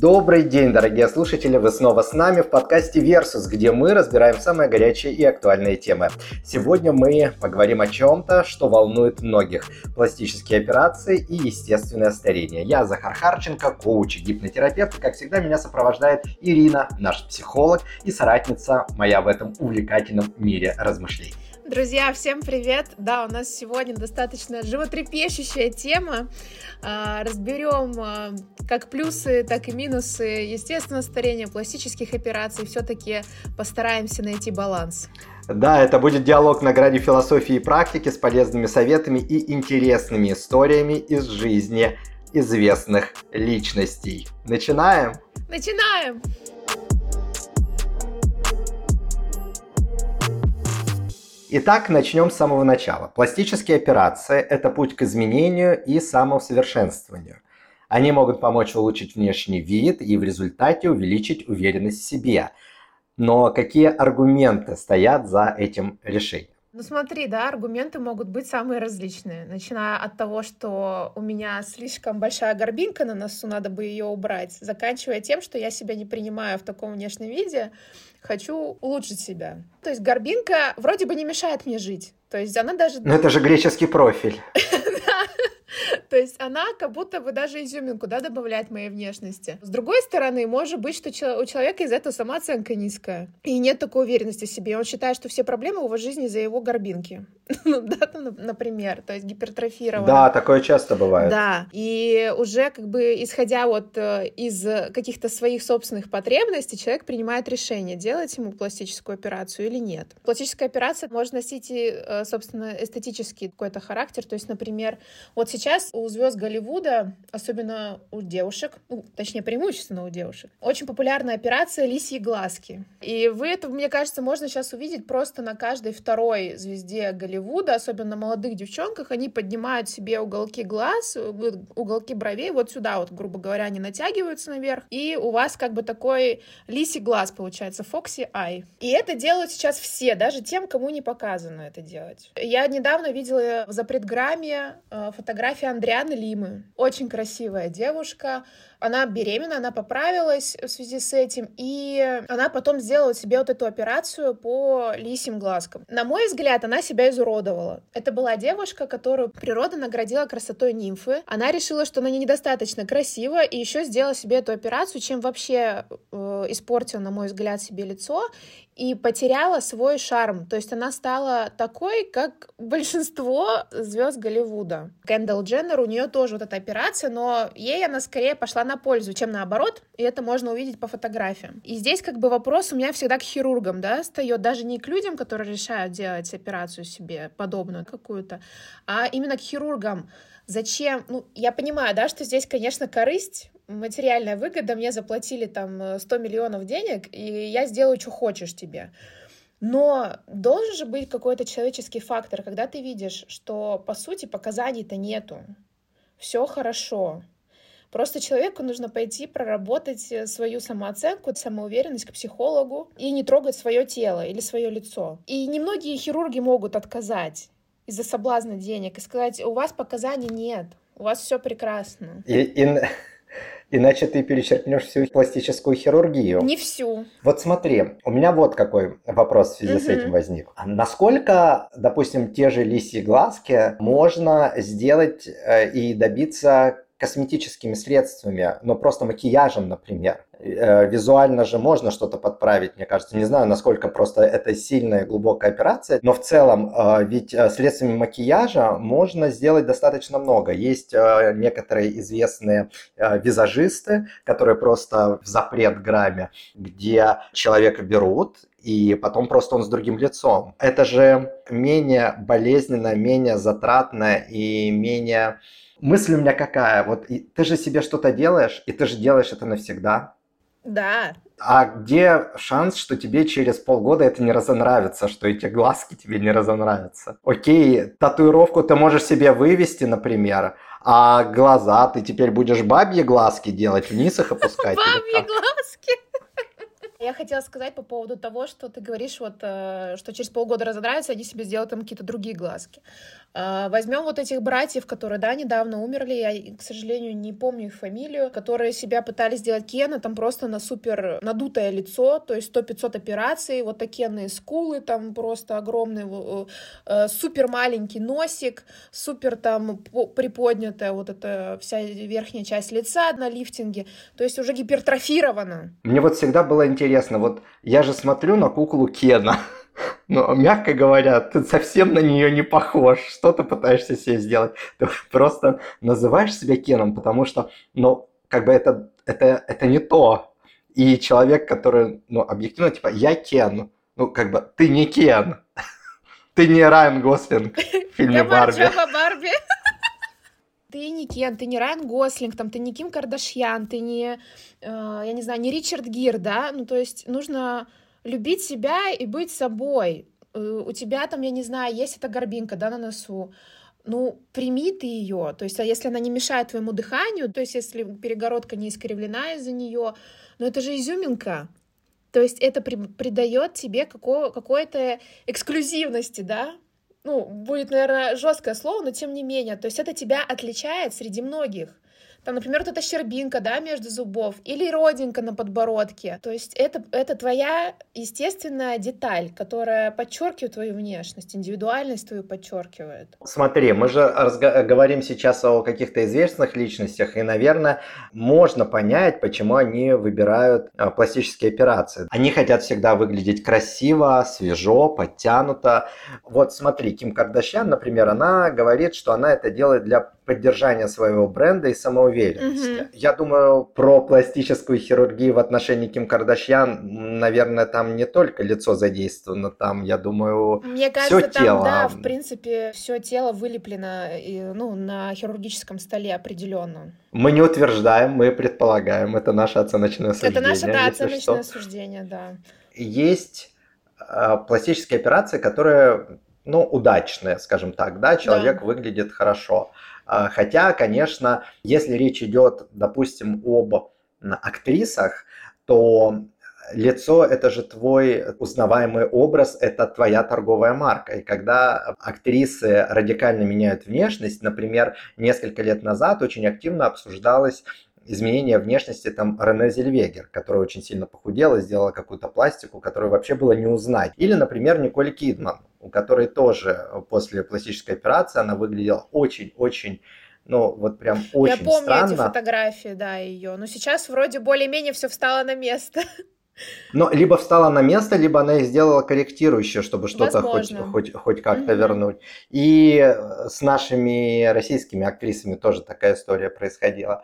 Добрый день, дорогие слушатели! Вы снова с нами в подкасте Versus, где мы разбираем самые горячие и актуальные темы. Сегодня мы поговорим о чем-то, что волнует многих. Пластические операции и естественное старение. Я Захар Харченко, коуч и гипнотерапевт. И, как всегда, меня сопровождает Ирина, наш психолог и соратница моя в этом увлекательном мире размышлений. Друзья, всем привет! Да, у нас сегодня достаточно животрепещущая тема. А, разберем а, как плюсы, так и минусы естественного старения, пластических операций. Все-таки постараемся найти баланс. Да, это будет диалог на грани философии и практики с полезными советами и интересными историями из жизни известных личностей. Начинаем? Начинаем! Итак, начнем с самого начала. Пластические операции – это путь к изменению и самоусовершенствованию. Они могут помочь улучшить внешний вид и в результате увеличить уверенность в себе. Но какие аргументы стоят за этим решением? Ну смотри, да, аргументы могут быть самые различные, начиная от того, что у меня слишком большая горбинка на носу, надо бы ее убрать, заканчивая тем, что я себя не принимаю в таком внешнем виде, хочу улучшить себя. То есть горбинка вроде бы не мешает мне жить. То есть она даже... Но это же греческий профиль. То есть она как будто бы даже изюминку да, добавляет моей внешности. С другой стороны, может быть, что у человека из этого самооценка низкая. И нет такой уверенности в себе. Он считает, что все проблемы в его жизни из-за его горбинки. ну, да, например, то есть гипертрофировано. Да, такое часто бывает. Да, и уже как бы исходя вот э, из каких-то своих собственных потребностей, человек принимает решение, делать ему пластическую операцию или нет. Пластическая операция может носить и, э, собственно, эстетический какой-то характер, то есть, например, вот сейчас у звезд Голливуда, особенно у девушек, ну, точнее, преимущественно у девушек, очень популярная операция лисьи глазки. И вы это, мне кажется, можно сейчас увидеть просто на каждой второй звезде Голливуда Голливуда, особенно молодых девчонках, они поднимают себе уголки глаз, уголки бровей вот сюда вот, грубо говоря, они натягиваются наверх, и у вас как бы такой лисий глаз получается, Фокси Ай. И это делают сейчас все, даже тем, кому не показано это делать. Я недавно видела в запретграмме э, фотографии Андрианы Лимы. Очень красивая девушка, она беременна, она поправилась в связи с этим, и она потом сделала себе вот эту операцию по лисим глазкам. На мой взгляд, она себя изуродовала. Это была девушка, которую природа наградила красотой нимфы. Она решила, что она недостаточно красива, и еще сделала себе эту операцию, чем вообще э, испортила, на мой взгляд, себе лицо и потеряла свой шарм. То есть она стала такой, как большинство звезд Голливуда. Кендалл Дженнер, у нее тоже вот эта операция, но ей она скорее пошла на пользу, чем наоборот, и это можно увидеть по фотографиям. И здесь как бы вопрос у меня всегда к хирургам, да, встает, даже не к людям, которые решают делать операцию себе подобную какую-то, а именно к хирургам. Зачем? Ну, я понимаю, да, что здесь, конечно, корысть, материальная выгода, мне заплатили там 100 миллионов денег, и я сделаю, что хочешь тебе. Но должен же быть какой-то человеческий фактор, когда ты видишь, что, по сути, показаний-то нету. Все хорошо. Просто человеку нужно пойти проработать э, свою самооценку, самоуверенность к психологу и не трогать свое тело или свое лицо. И немногие хирурги могут отказать из-за соблазна денег и сказать, у вас показаний нет, у вас все прекрасно. И, и, Иначе ты перечеркнешь всю пластическую хирургию. Не всю. Вот смотри, у меня вот какой вопрос в связи угу. с этим возник. А насколько, допустим, те же лисьи глазки можно сделать э, и добиться косметическими средствами, но просто макияжем, например. Э, визуально же можно что-то подправить, мне кажется. Не знаю, насколько просто это сильная глубокая операция, но в целом э, ведь э, средствами макияжа можно сделать достаточно много. Есть некоторые известные визажисты, которые просто в запрет грамме, где человека берут и потом просто он с другим лицом. Это же менее болезненно, менее затратно и менее мысль у меня какая, вот и ты же себе что-то делаешь, и ты же делаешь это навсегда. Да. А где шанс, что тебе через полгода это не разонравится, что эти глазки тебе не разонравятся? Окей, татуировку ты можешь себе вывести, например, а глаза ты теперь будешь бабьи глазки делать, вниз их опускать? Бабьи глазки? Я хотела сказать по поводу того, что ты говоришь, вот, э, что через полгода разонравится, они себе сделают там какие-то другие глазки. А, возьмем вот этих братьев, которые, да, недавно умерли, я, к сожалению, не помню их фамилию, которые себя пытались сделать Кена, там просто на супер надутое лицо, то есть 100-500 операций, вот такие скулы там просто огромные, э, э, супер маленький носик, супер там приподнятая вот эта вся верхняя часть лица на лифтинге, то есть уже гипертрофировано. Мне вот всегда было интересно, вот я же смотрю на куклу Кена, но, мягко говоря, ты совсем на нее не похож. Что ты пытаешься себе сделать? Ты просто называешь себя Кеном, потому что, ну, как бы это, это, это не то. И человек, который, ну, объективно, типа, я Кен. Ну, как бы, ты не Кен. Ты не Райан Гослинг в фильме Барби. Барби. Ты не Кен, ты не Райан Гослинг, там, ты не Ким Кардашьян, ты не, э, я не знаю, не Ричард Гир, да? Ну, то есть нужно любить себя и быть собой. Э, у тебя там, я не знаю, есть эта горбинка, да, на носу. Ну, прими ты ее. То есть, а если она не мешает твоему дыханию, то есть, если перегородка не искривлена из-за нее, ну, это же изюминка. То есть, это при, придает тебе какого, какой-то эксклюзивности, да? Ну, будет, наверное, жесткое слово, но тем не менее. То есть, это тебя отличает среди многих. Там, например, вот эта щербинка, да, между зубов, или родинка на подбородке. То есть это, это твоя естественная деталь, которая подчеркивает твою внешность, индивидуальность твою подчеркивает. Смотри, мы же говорим сейчас о каких-то известных личностях, и, наверное, можно понять, почему они выбирают а, пластические операции. Они хотят всегда выглядеть красиво, свежо, подтянуто. Вот смотри, Ким Кардашьян, например, она говорит, что она это делает для поддержания своего бренда и самоуверенности. Mm-hmm. Я думаю, про пластическую хирургию в отношении Ким Кардашьян, наверное, там не только лицо задействовано, там, я думаю, Мне кажется, там, тело. да, в принципе, все тело вылеплено ну, на хирургическом столе определенно. Мы не утверждаем, мы предполагаем, это наше оценочное суждение. Это наше, да, оценочное что. суждение, да. Есть э, пластические операции, которые ну, удачные, скажем так, да, человек да. выглядит хорошо. А, хотя, конечно, если речь идет, допустим, об актрисах, то лицо – это же твой узнаваемый образ, это твоя торговая марка. И когда актрисы радикально меняют внешность, например, несколько лет назад очень активно обсуждалось изменение внешности там Рене Зельвегер, которая очень сильно похудела, сделала какую-то пластику, которую вообще было не узнать. Или, например, Николь Кидман, у которой тоже после пластической операции она выглядела очень-очень ну, вот прям очень Я помню странно. эти фотографии, да, ее. Но сейчас вроде более-менее все встало на место. Но либо встала на место, либо она и сделала корректирующее, чтобы что-то хоть, хоть, хоть как-то mm-hmm. вернуть. И с нашими российскими актрисами тоже такая история происходила.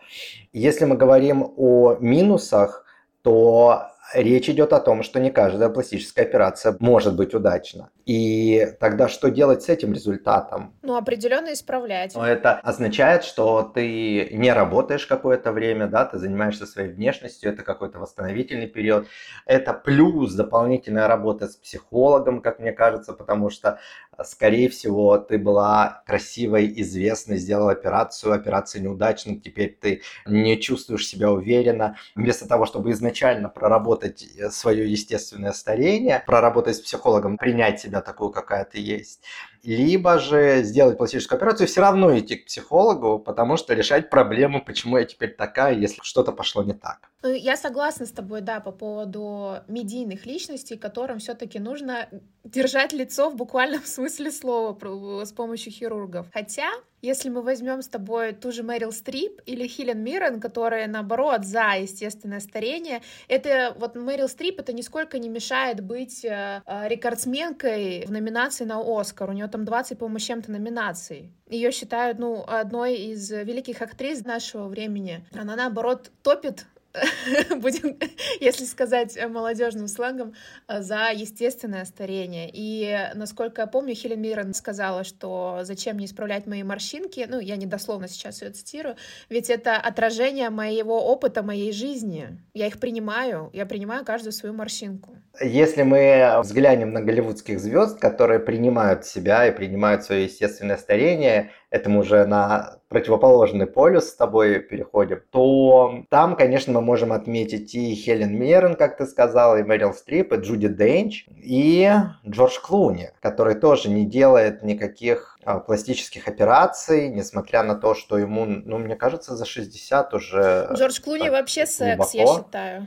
Если мы говорим о минусах, то речь идет о том, что не каждая пластическая операция может быть удачна. И тогда что делать с этим результатом? Ну, определенно исправлять. Но это означает, что ты не работаешь какое-то время, да, ты занимаешься своей внешностью, это какой-то восстановительный период. Это плюс дополнительная работа с психологом, как мне кажется, потому что, скорее всего, ты была красивой, известной, сделала операцию, операция неудачна, теперь ты не чувствуешь себя уверенно. Вместо того, чтобы изначально проработать свое естественное старение, проработать с психологом, принять себя такую, какая ты есть. Либо же сделать пластическую операцию все равно идти к психологу, потому что решать проблему, почему я теперь такая, если что-то пошло не так. Ну, я согласна с тобой, да, по поводу медийных личностей, которым все-таки нужно держать лицо в буквальном смысле слова с помощью хирургов. Хотя, если мы возьмем с тобой ту же Мэрил Стрип или Хелен Миррен, которые, наоборот, за естественное старение, это вот Мэрил Стрип, это нисколько не мешает быть э, э рекордсменкой в номинации на Оскар. У нее там 20, по-моему, чем-то номинаций. Ее считают, ну, одной из великих актрис нашего времени. Она, наоборот, топит будем, если сказать молодежным сленгом, за естественное старение. И, насколько я помню, Хелен Миррен сказала, что зачем мне исправлять мои морщинки, ну, я не дословно сейчас ее цитирую, ведь это отражение моего опыта, моей жизни. Я их принимаю, я принимаю каждую свою морщинку. Если мы взглянем на голливудских звезд, которые принимают себя и принимают свое естественное старение, это мы уже на противоположный полюс с тобой переходим, то там, конечно, мы можем отметить и Хелен Мерен, как ты сказал, и Мэрил Стрип, и Джуди Денч, и Джордж Клуни, который тоже не делает никаких а, пластических операций, несмотря на то, что ему, ну, мне кажется, за 60 уже... Джордж Клуни вообще секс, я считаю.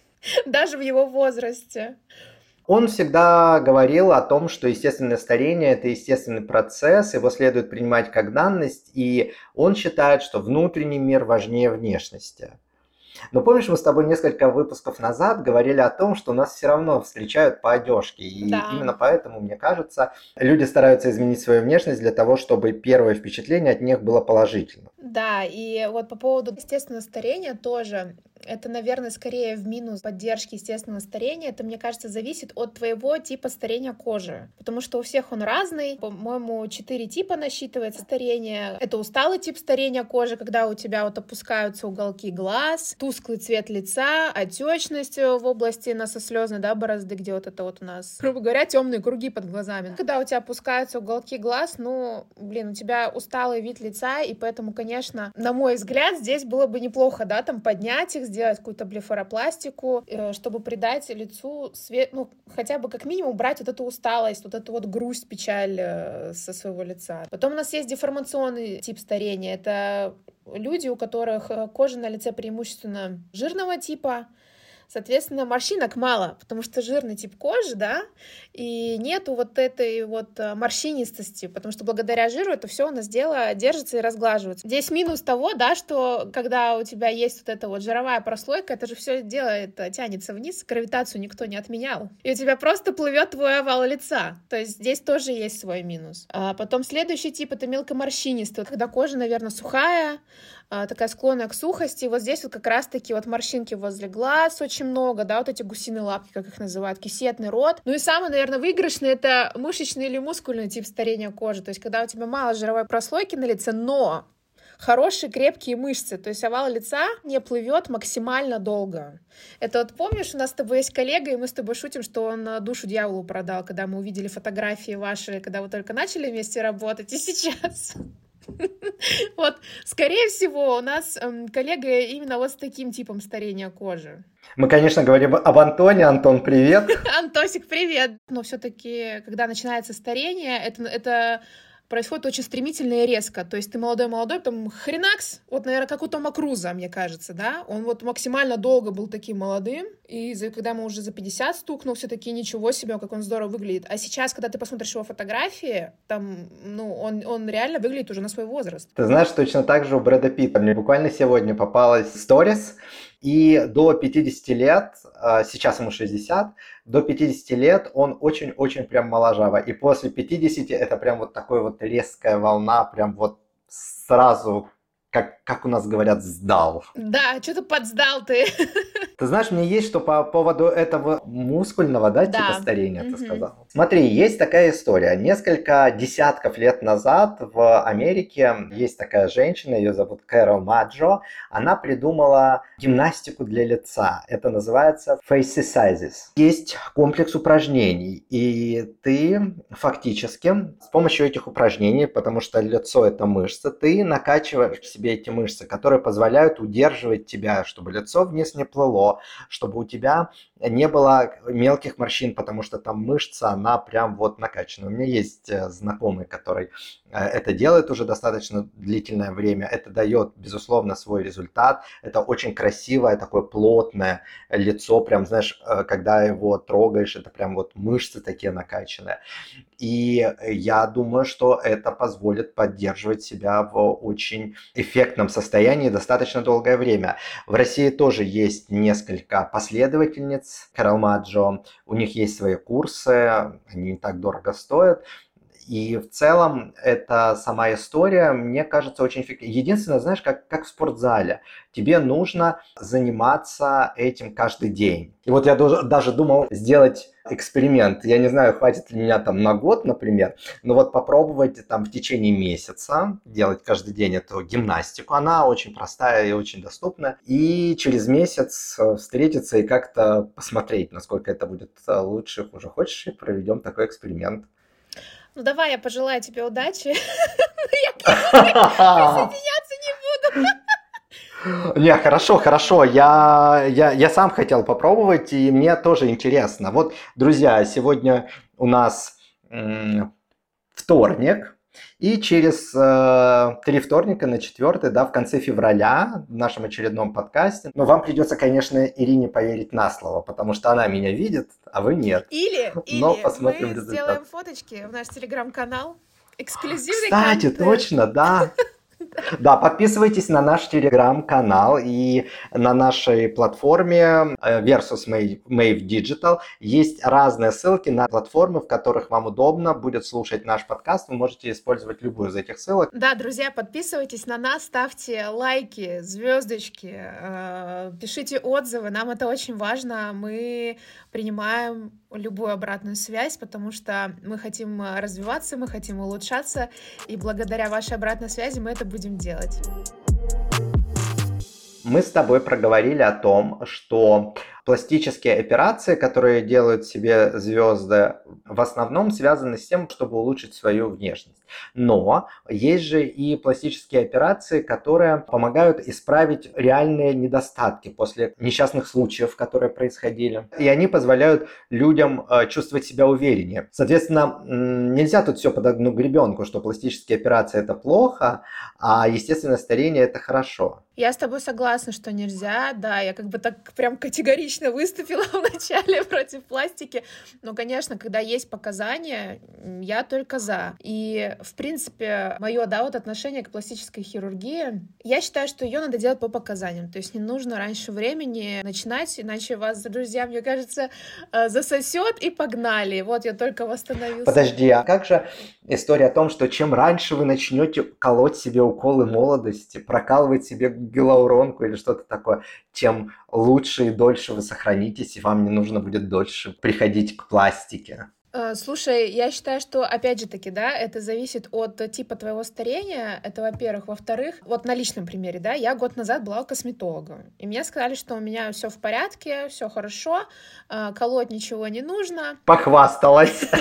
Даже в его возрасте. Он всегда говорил о том, что естественное старение – это естественный процесс, его следует принимать как данность, и он считает, что внутренний мир важнее внешности. Но помнишь, мы с тобой несколько выпусков назад говорили о том, что нас все равно встречают по одежке. И да. именно поэтому, мне кажется, люди стараются изменить свою внешность для того, чтобы первое впечатление от них было положительным. Да, и вот по поводу естественного старения тоже это, наверное, скорее в минус поддержки естественного старения. Это, мне кажется, зависит от твоего типа старения кожи. Потому что у всех он разный. По-моему, четыре типа насчитывается старение. Это усталый тип старения кожи, когда у тебя вот опускаются уголки глаз, тусклый цвет лица, отечность в области носослезной, да, борозды, где вот это вот у нас, грубо говоря, темные круги под глазами. Когда у тебя опускаются уголки глаз, ну, блин, у тебя усталый вид лица, и поэтому, конечно, на мой взгляд, здесь было бы неплохо, да, там поднять их, сделать какую-то блефаропластику, э, чтобы придать лицу свет, ну, хотя бы как минимум убрать вот эту усталость, вот эту вот грусть, печаль э, со своего лица. Потом у нас есть деформационный тип старения. Это люди, у которых э, кожа на лице преимущественно жирного типа, Соответственно, морщинок мало, потому что жирный тип кожи, да, и нету вот этой вот э, морщинистости, потому что благодаря жиру это все у нас дело держится и разглаживается. Здесь минус того, да, что когда у тебя есть вот эта вот жировая прослойка, это же все дело это тянется вниз, гравитацию никто не отменял. И у тебя просто плывет твой овал лица. То есть здесь тоже есть свой минус. А потом следующий тип это мелкоморщинистый, когда кожа, наверное, сухая, такая склонная к сухости. Вот здесь вот как раз-таки вот морщинки возле глаз очень много, да, вот эти гусиные лапки, как их называют, кисетный рот. Ну и самый, наверное, выигрышный — это мышечный или мускульный тип старения кожи. То есть когда у тебя мало жировой прослойки на лице, но хорошие крепкие мышцы, то есть овал лица не плывет максимально долго. Это вот помнишь, у нас с тобой есть коллега, и мы с тобой шутим, что он душу дьяволу продал, когда мы увидели фотографии ваши, когда вы только начали вместе работать, и сейчас. Вот, скорее всего, у нас эм, коллега именно вот с таким типом старения кожи. Мы, конечно, говорим об Антоне. Антон, привет. Антосик, привет. Но все-таки, когда начинается старение, это, это происходит очень стремительно и резко. То есть ты молодой-молодой, потом хренакс, вот, наверное, как у Тома Круза, мне кажется, да? Он вот максимально долго был таким молодым, и когда мы уже за 50 стукнул, все таки ничего себе, как он здорово выглядит. А сейчас, когда ты посмотришь его фотографии, там, ну, он, он реально выглядит уже на свой возраст. Ты знаешь, точно так же у Брэда Питта. Мне буквально сегодня попалась сторис, и до 50 лет, а, сейчас ему 60, до 50 лет он очень-очень прям моложава. И после 50 это прям вот такой вот резкая волна, прям вот сразу как, как у нас говорят, сдал. Да, что-то подсдал ты. Ты знаешь, мне есть что по поводу этого мускульного, да, да. типа старения, угу. ты сказал. Смотри, есть такая история. Несколько десятков лет назад в Америке есть такая женщина, ее зовут Кэрол Маджо. Она придумала гимнастику для лица. Это называется facesizes. Есть комплекс упражнений, и ты фактически с помощью этих упражнений, потому что лицо это мышца, ты накачиваешь себе себе эти мышцы, которые позволяют удерживать тебя, чтобы лицо вниз не плыло, чтобы у тебя не было мелких морщин, потому что там мышца, она прям вот накачана. У меня есть э, знакомый, который э, это делает уже достаточно длительное время. Это дает, безусловно, свой результат. Это очень красивое, такое плотное лицо, прям, знаешь, э, когда его трогаешь, это прям вот мышцы такие накачанные. И я думаю, что это позволит поддерживать себя в очень эффектном состоянии достаточно долгое время. В России тоже есть несколько последовательниц Каралмаджо. У них есть свои курсы, они не так дорого стоят. И в целом эта сама история, мне кажется, очень эффективна. Единственное, знаешь, как, как в спортзале. Тебе нужно заниматься этим каждый день. И вот я даже думал сделать эксперимент. Я не знаю, хватит ли меня там на год, например, но вот попробовать там в течение месяца делать каждый день эту гимнастику. Она очень простая и очень доступна. И через месяц э, встретиться и как-то посмотреть, насколько это будет э, лучше, хуже. Хочешь, и проведем такой эксперимент. Ну давай, я пожелаю тебе удачи. Я присоединяться не буду. Не, хорошо, хорошо. Я, я, я сам хотел попробовать, и мне тоже интересно. Вот, друзья, сегодня у нас вторник, и через э, три вторника на четвертый, да, в конце февраля в нашем очередном подкасте. Но вам придется, конечно, Ирине поверить на слово, потому что она меня видит, а вы нет. Или, Но или посмотрим мы результат. сделаем фоточки в наш телеграм-канал. Эксклюзивный Кстати, контент. точно, да. Да, подписывайтесь на наш телеграм-канал и на нашей платформе э, Versus Mave Digital есть разные ссылки на платформы, в которых вам удобно будет слушать наш подкаст. Вы можете использовать любую из этих ссылок. Да, друзья, подписывайтесь на нас, ставьте лайки, звездочки, э, пишите отзывы. Нам это очень важно. Мы принимаем любую обратную связь, потому что мы хотим развиваться, мы хотим улучшаться, и благодаря вашей обратной связи мы это будем делать. Мы с тобой проговорили о том, что пластические операции, которые делают себе звезды, в основном связаны с тем, чтобы улучшить свою внешность. Но есть же и пластические операции, которые помогают исправить реальные недостатки после несчастных случаев, которые происходили. И они позволяют людям э, чувствовать себя увереннее. Соответственно, нельзя тут все под одну гребенку, что пластические операции это плохо, а естественное старение это хорошо. Я с тобой согласна, что нельзя, да, я как бы так прям категорично выступила в начале против пластики, но, конечно, когда показания, я только за. И, в принципе, мое, да, вот отношение к пластической хирургии, я считаю, что ее надо делать по показаниям, то есть не нужно раньше времени начинать, иначе вас, друзья, мне кажется, э, засосет и погнали. Вот я только восстановился. Подожди, а как же история о том, что чем раньше вы начнете колоть себе уколы молодости, прокалывать себе гиалуронку или что-то такое, тем лучше и дольше вы сохранитесь, и вам не нужно будет дольше приходить к пластике. Э, слушай, я считаю, что, опять же таки, да, это зависит от типа твоего старения, это во-первых. Во-вторых, вот на личном примере, да, я год назад была у косметолога, и мне сказали, что у меня все в порядке, все хорошо, э, колоть ничего не нужно. Похвасталась.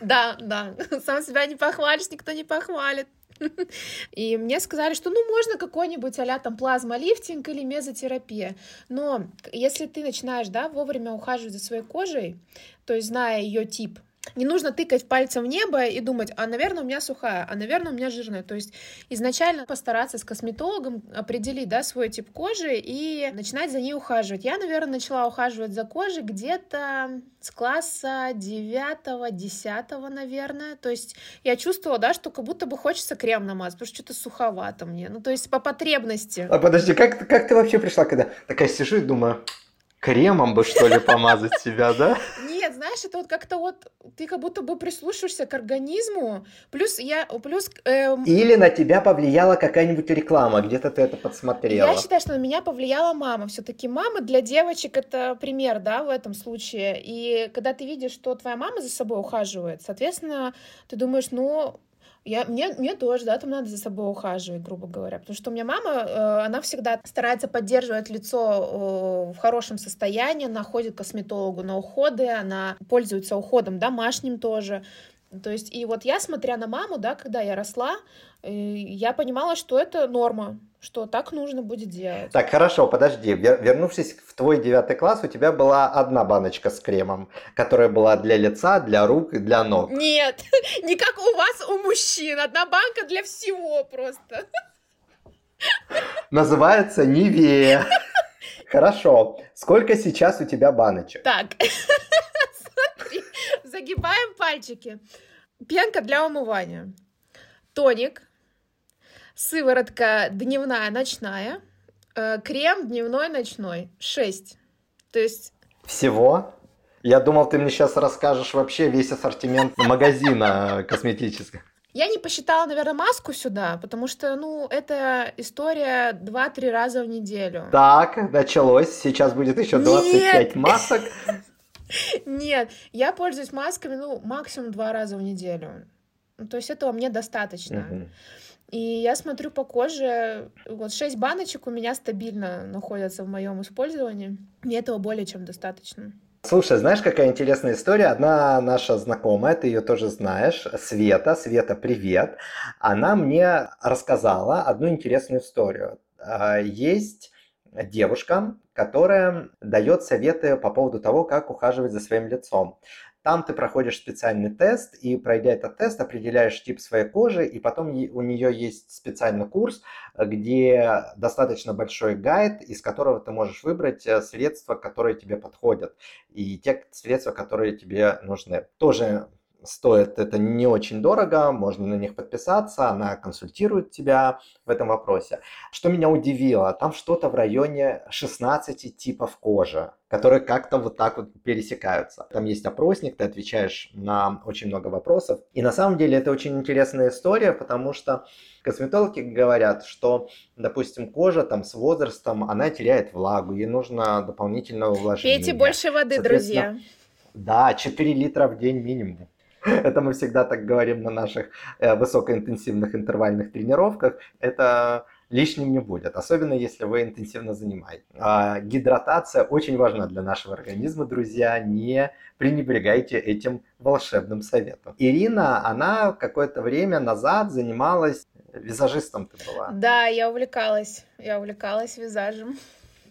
Да, да, сам себя не похвалишь, никто не похвалит. И мне сказали, что ну можно какой-нибудь а там плазмолифтинг или мезотерапия. Но если ты начинаешь, да, вовремя ухаживать за своей кожей, то есть зная ее тип, не нужно тыкать пальцем в небо и думать, а, наверное, у меня сухая, а, наверное, у меня жирная. То есть изначально постараться с косметологом определить, да, свой тип кожи и начинать за ней ухаживать. Я, наверное, начала ухаживать за кожей где-то с класса 9-10, наверное. То есть я чувствовала, да, что как будто бы хочется крем намазать, потому что что-то суховато мне. Ну, то есть по потребности. А подожди, как, как ты вообще пришла, когда такая сижу и думаю, Кремом бы, что ли, помазать себя, да? Нет, знаешь, это вот как-то вот ты как будто бы прислушиваешься к организму, плюс я, плюс... Эм... Или на тебя повлияла какая-нибудь реклама, где-то ты это подсмотрела. Я считаю, что на меня повлияла мама. Все-таки мама для девочек это пример, да, в этом случае. И когда ты видишь, что твоя мама за собой ухаживает, соответственно, ты думаешь, ну, я, мне, мне тоже, да, там надо за собой ухаживать, грубо говоря, потому что у меня мама, э, она всегда старается поддерживать лицо э, в хорошем состоянии, она ходит к косметологу на уходы, она пользуется уходом домашним тоже, то есть, и вот я, смотря на маму, да, когда я росла, э, я понимала, что это норма, что так нужно будет делать. Так, хорошо, подожди. Вернувшись в твой девятый класс, у тебя была одна баночка с кремом, которая была для лица, для рук и для ног. Нет, не как у вас, у мужчин. Одна банка для всего просто. Называется Нивея. Хорошо. Сколько сейчас у тебя баночек? Так, Загибаем пальчики. Пенка для умывания. Тоник. Сыворотка дневная, ночная. Э, крем дневной, ночной. Шесть. То есть... Всего? Я думал, ты мне сейчас расскажешь вообще весь ассортимент магазина косметического. Я не посчитала, наверное, маску сюда, потому что, ну, это история 2-3 раза в неделю. Так, началось. Сейчас будет еще 25 Нет! масок. Нет, я пользуюсь масками, ну, максимум два раза в неделю. Ну, то есть этого мне достаточно. И я смотрю по коже, вот 6 баночек у меня стабильно находятся в моем использовании. Мне этого более чем достаточно. Слушай, знаешь, какая интересная история? Одна наша знакомая, ты ее тоже знаешь, Света, Света, привет. Она мне рассказала одну интересную историю. А, есть девушка, которая дает советы по поводу того, как ухаживать за своим лицом. Там ты проходишь специальный тест, и пройдя этот тест, определяешь тип своей кожи, и потом у нее есть специальный курс, где достаточно большой гайд, из которого ты можешь выбрать э, средства, которые тебе подходят, и те средства, которые тебе нужны. Тоже стоит это не очень дорого, можно на них подписаться, она консультирует тебя в этом вопросе. Что меня удивило, там что-то в районе 16 типов кожи, которые как-то вот так вот пересекаются. Там есть опросник, ты отвечаешь на очень много вопросов. И на самом деле это очень интересная история, потому что косметологи говорят, что, допустим, кожа там с возрастом, она теряет влагу, ей нужно дополнительное увлажнение. Пейте больше воды, друзья. Да, 4 литра в день минимум. Это мы всегда так говорим на наших э, высокоинтенсивных интервальных тренировках. Это лишним не будет, особенно если вы интенсивно занимаетесь. А, гидратация очень важна для нашего организма, друзья, не пренебрегайте этим волшебным советом. Ирина, она какое-то время назад занималась визажистом ты была. Да, я увлекалась, я увлекалась визажем.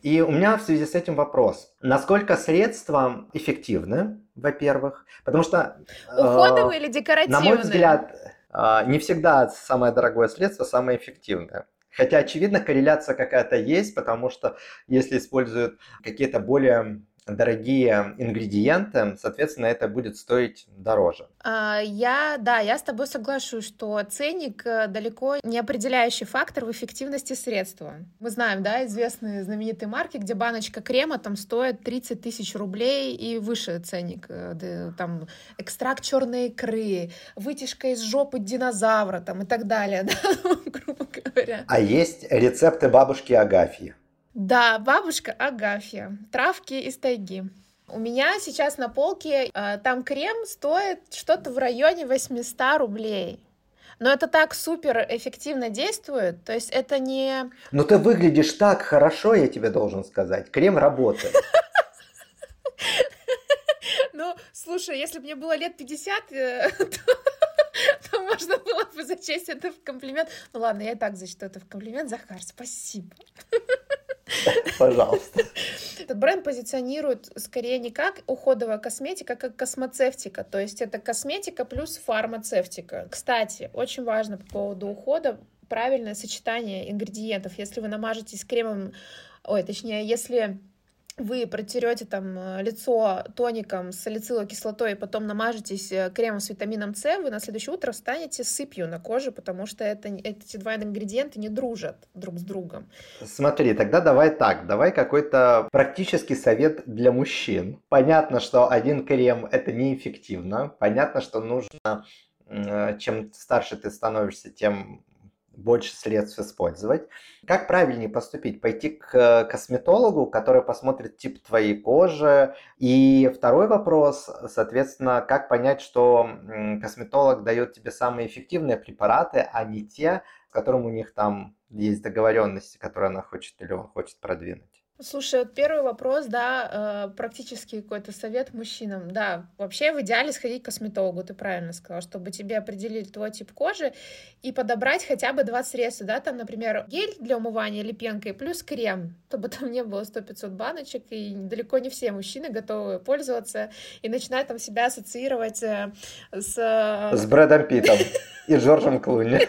И у меня в связи с этим вопрос. Насколько средства эффективны, во-первых? Потому что... Уходовые э, или декоративные? На мой взгляд, э, не всегда самое дорогое средство самое эффективное. Хотя, очевидно, корреляция какая-то есть, потому что если используют какие-то более дорогие ингредиенты, соответственно, это будет стоить дороже. А, я, да, я с тобой соглашусь, что ценник э, далеко не определяющий фактор в эффективности средства. Мы знаем, да, известные знаменитые марки, где баночка крема там стоит 30 тысяч рублей и выше ценник. Э, там экстракт черной икры, вытяжка из жопы динозавра там и так далее, да, грубо говоря. А есть рецепты бабушки Агафьи. Да, бабушка Агафья. Травки из тайги. У меня сейчас на полке э, там крем стоит что-то в районе 800 рублей. Но это так супер эффективно действует, то есть это не... Но ты выглядишь так хорошо, я тебе должен сказать. Крем работает. Ну, слушай, если бы мне было лет 50, э, то можно было бы зачесть это в комплимент. Ну ладно, я и так зачту это в комплимент. Захар, спасибо. Пожалуйста. Этот бренд позиционирует скорее не как уходовая косметика, а как космоцевтика. То есть это косметика плюс фармацевтика. Кстати, очень важно по поводу ухода правильное сочетание ингредиентов. Если вы намажетесь кремом, ой, точнее, если вы протерете там э, лицо тоником с салициловой кислотой и потом намажетесь э, кремом с витамином С, вы на следующее утро встанете сыпью на коже, потому что это, эти два ингредиента не дружат друг с другом. Смотри, тогда давай так, давай какой-то практический совет для мужчин. Понятно, что один крем это неэффективно, понятно, что нужно э, чем старше ты становишься, тем больше средств использовать. Как правильнее поступить? Пойти к косметологу, который посмотрит тип твоей кожи. И второй вопрос, соответственно, как понять, что косметолог дает тебе самые эффективные препараты, а не те, с которыми у них там есть договоренности, которые она хочет или он хочет продвинуть. Слушай, вот первый вопрос, да, э, практически какой-то совет мужчинам. Да, вообще в идеале сходить к косметологу, ты правильно сказала, чтобы тебе определили твой тип кожи и подобрать хотя бы два средства, да, там, например, гель для умывания или пенкой плюс крем, чтобы там не было 100-500 баночек, и далеко не все мужчины готовы пользоваться и начинают там себя ассоциировать э, с... Э, с Брэдом Питтом и Джорджем Клуни.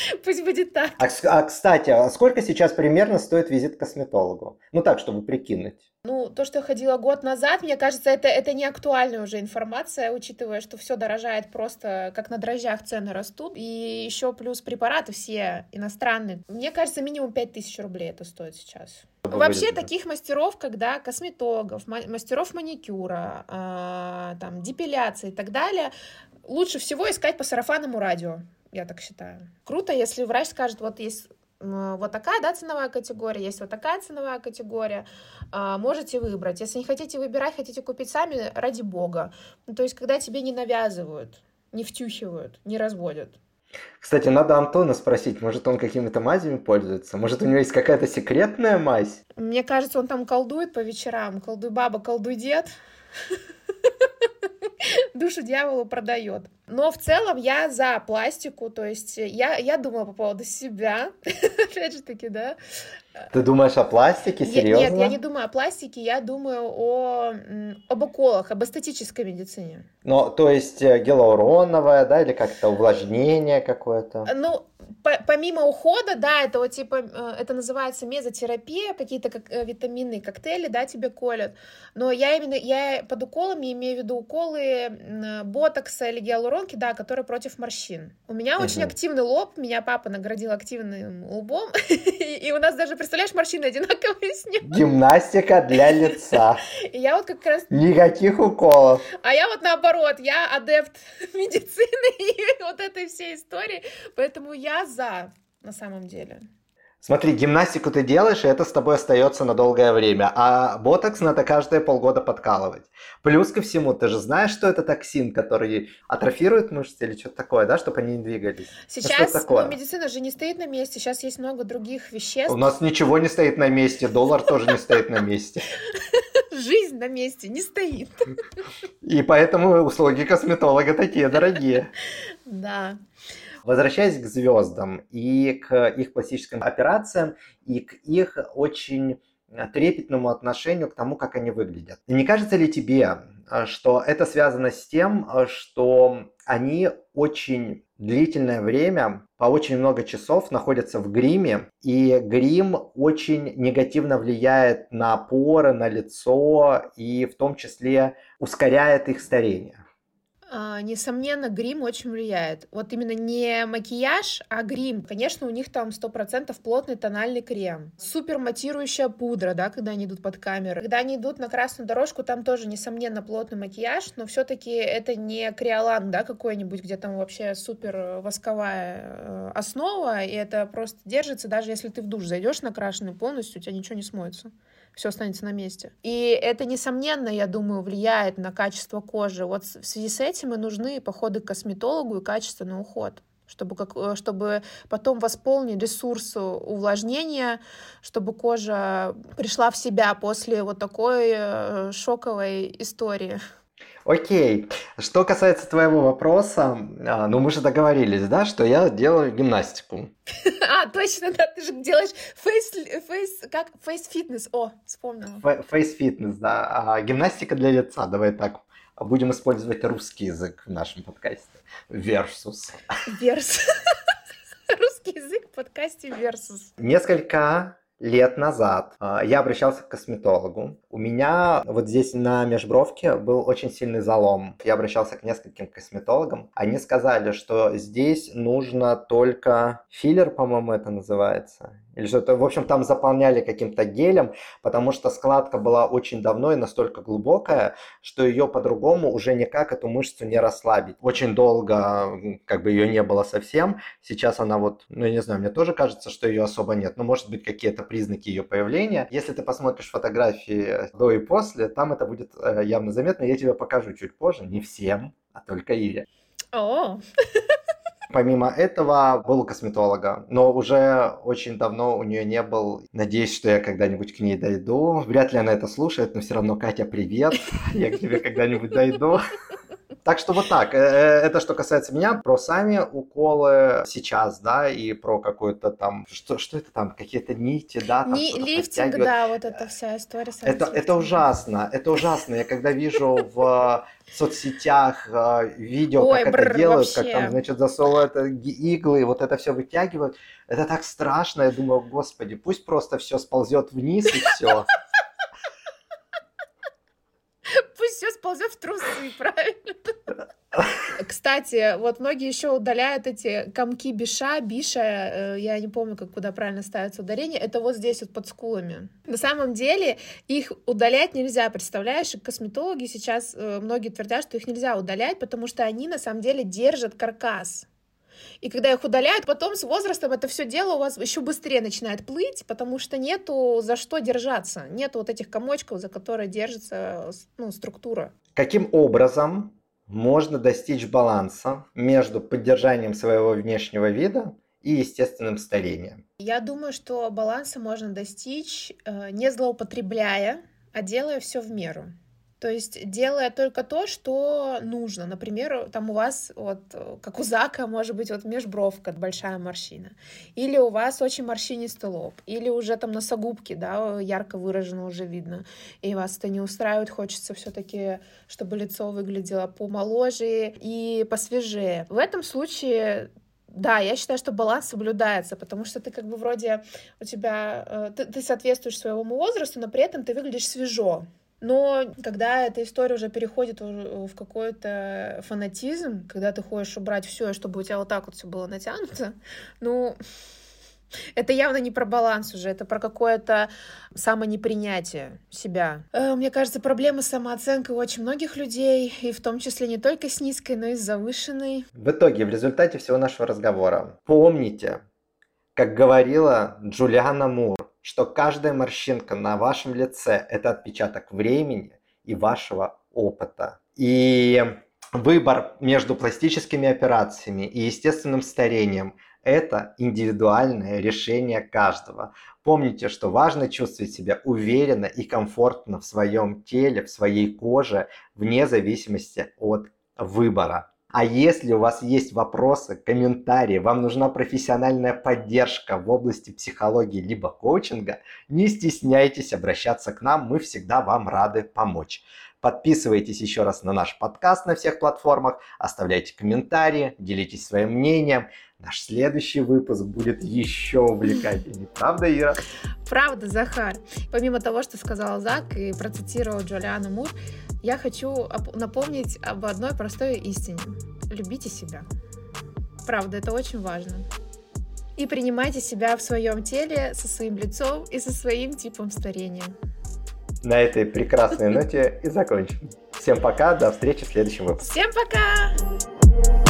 Пусть будет так. А, а, кстати, а сколько сейчас примерно стоит визит к косметологу? Ну так, чтобы прикинуть. Ну, то, что я ходила год назад, мне кажется, это, это не актуальная уже информация, учитывая, что все дорожает просто, как на дрожжах цены растут. И еще плюс препараты все иностранные. Мне кажется, минимум 5000 рублей это стоит сейчас. Вообще таких мастеров, когда косметологов, мастеров маникюра, э, там, депиляции и так далее, лучше всего искать по сарафанному радио я так считаю. Круто, если врач скажет, вот есть вот такая, да, ценовая категория, есть вот такая ценовая категория, а, можете выбрать. Если не хотите выбирать, хотите купить сами, ради бога. Ну, то есть, когда тебе не навязывают, не втюхивают, не разводят. Кстати, надо Антона спросить, может он какими-то мазями пользуется? Может у него есть какая-то секретная мазь? Мне кажется, он там колдует по вечерам. Колдуй баба, колдуй дед. Душу дьяволу продает. Но в целом я за пластику, то есть я, я думала по поводу себя, опять же таки, да. Ты думаешь о пластике, серьезно? Нет, я не думаю о пластике, я думаю о, об уколах, об эстетической медицине. Ну, то есть э, гиалуроновое, да, или как-то увлажнение какое-то? Ну, по помимо ухода, да, это вот типа, э, это называется мезотерапия, какие-то как, э, витаминные коктейли, да, тебе колят. Но я именно, я под уколами имею в виду уколы ботокса или гиалуронки, да, которые против морщин. У меня угу. очень активный лоб, меня папа наградил активным лбом, и у нас даже, представляешь, морщины одинаковые с ним. Гимнастика для лица. Я вот как раз... Никаких уколов. А я вот наоборот, я адепт медицины и вот этой всей истории, поэтому я за на самом деле. Смотри, гимнастику ты делаешь, и это с тобой остается на долгое время. А ботокс надо каждые полгода подкалывать. Плюс ко всему, ты же знаешь, что это токсин, который атрофирует мышцы или что-то такое, да, чтобы они не двигались? Ну, Сейчас ну, такое? Ну, медицина же не стоит на месте, сейчас есть много других веществ. У нас ничего не стоит на месте, доллар тоже не стоит на месте. Жизнь на месте не стоит. И поэтому услуги косметолога такие дорогие. Да. Возвращаясь к звездам и к их пластическим операциям, и к их очень трепетному отношению к тому, как они выглядят. Не кажется ли тебе, что это связано с тем, что они очень длительное время, по очень много часов находятся в гриме, и грим очень негативно влияет на поры, на лицо, и в том числе ускоряет их старение? А, несомненно, грим очень влияет. Вот именно не макияж, а грим. Конечно, у них там 100% плотный тональный крем. Супер матирующая пудра, да, когда они идут под камеры. Когда они идут на красную дорожку, там тоже, несомненно, плотный макияж, но все таки это не криолан, да, какой-нибудь, где там вообще супер восковая э, основа, и это просто держится, даже если ты в душ зайдешь накрашенный полностью, у тебя ничего не смоется все останется на месте. И это, несомненно, я думаю, влияет на качество кожи. Вот в связи с этим и нужны походы к косметологу и качественный уход чтобы, как, э, чтобы потом восполнить ресурс увлажнения, чтобы кожа пришла в себя после вот такой э, шоковой истории. Окей. Что касается твоего вопроса, а, ну мы же договорились, да, что я делаю гимнастику. А, точно, да, ты же делаешь face, face, как, face-фитнес, о, вспомнила. Face-фитнес, да, а гимнастика для лица, давай так, будем использовать русский язык в нашем подкасте. Versus. Versus. Русский язык в подкасте Versus. Несколько лет назад а, я обращался к косметологу. У меня вот здесь на межбровке был очень сильный залом. Я обращался к нескольким косметологам. Они сказали, что здесь нужно только филлер, по-моему, это называется или что-то, в общем, там заполняли каким-то гелем, потому что складка была очень давно и настолько глубокая, что ее по-другому уже никак эту мышцу не расслабить. Очень долго как бы ее не было совсем, сейчас она вот, ну я не знаю, мне тоже кажется, что ее особо нет, но может быть какие-то признаки ее появления. Если ты посмотришь фотографии до и после, там это будет э, явно заметно, я тебе покажу чуть позже, не всем, а только Ире. О, Помимо этого, был у косметолога, но уже очень давно у нее не был. Надеюсь, что я когда-нибудь к ней дойду. Вряд ли она это слушает, но все равно, Катя, привет. Я к тебе когда-нибудь дойду. Так что вот так. Э, э, это что касается меня. Про сами уколы сейчас, да, и про какую-то там... Что, что это там? Какие-то нити, да? Там Ни, лифтинг, да, вот эта вся история. Это, это ужасно. Это ужасно. Я когда вижу в соцсетях э, видео, Ой, как бррр, это делают, вообще. как там, значит, засовывают иглы, вот это все вытягивают. Это так страшно. Я думаю, господи, пусть просто все сползет вниз и все. Пусть все сползет в трусы, правильно? Кстати, вот многие еще удаляют эти комки биша, биша, э, я не помню, как куда правильно ставится ударение, это вот здесь вот под скулами. На самом деле их удалять нельзя, представляешь? Косметологи сейчас, э, многие твердят, что их нельзя удалять, потому что они на самом деле держат каркас. И когда их удаляют, потом с возрастом это все дело у вас еще быстрее начинает плыть, потому что нету за что держаться, нету вот этих комочков, за которые держится ну, структура. Каким образом можно достичь баланса между поддержанием своего внешнего вида и естественным старением? Я думаю, что баланса можно достичь, э, не злоупотребляя, а делая все в меру. То есть делая только то, что нужно. Например, там у вас, вот, как у Зака, может быть, вот межбровка, большая морщина. Или у вас очень морщинистый лоб. Или уже там носогубки, да, ярко выражено уже видно. И вас это не устраивает, хочется все таки чтобы лицо выглядело помоложе и посвежее. В этом случае да, я считаю, что баланс соблюдается, потому что ты как бы вроде у тебя, э, ты, ты соответствуешь своему возрасту, но при этом ты выглядишь свежо. Но когда эта история уже переходит в какой-то фанатизм, когда ты хочешь убрать все, чтобы у тебя вот так вот все было натянуто, ну, это явно не про баланс уже, это про какое-то самонепринятие себя. Э, мне кажется, проблемы с у очень многих людей, и в том числе не только с низкой, но и с завышенной. В итоге, в результате всего нашего разговора, помните, как говорила Джулиана Мур, что каждая морщинка на вашем лице – это отпечаток времени и вашего опыта. И выбор между пластическими операциями и естественным старением – это индивидуальное решение каждого. Помните, что важно чувствовать себя уверенно и комфортно в своем теле, в своей коже, вне зависимости от выбора. А если у вас есть вопросы, комментарии, вам нужна профессиональная поддержка в области психологии либо коучинга, не стесняйтесь обращаться к нам, мы всегда вам рады помочь. Подписывайтесь еще раз на наш подкаст на всех платформах, оставляйте комментарии, делитесь своим мнением. Наш следующий выпуск будет еще увлекательнее. Правда, Ира? Правда, Захар. Помимо того, что сказал Зак и процитировал Джулиану Мур, я хочу напомнить об одной простой истине. Любите себя. Правда, это очень важно. И принимайте себя в своем теле со своим лицом и со своим типом старения. На этой прекрасной ноте и закончим. Всем пока, до встречи в следующем выпуске. Всем пока!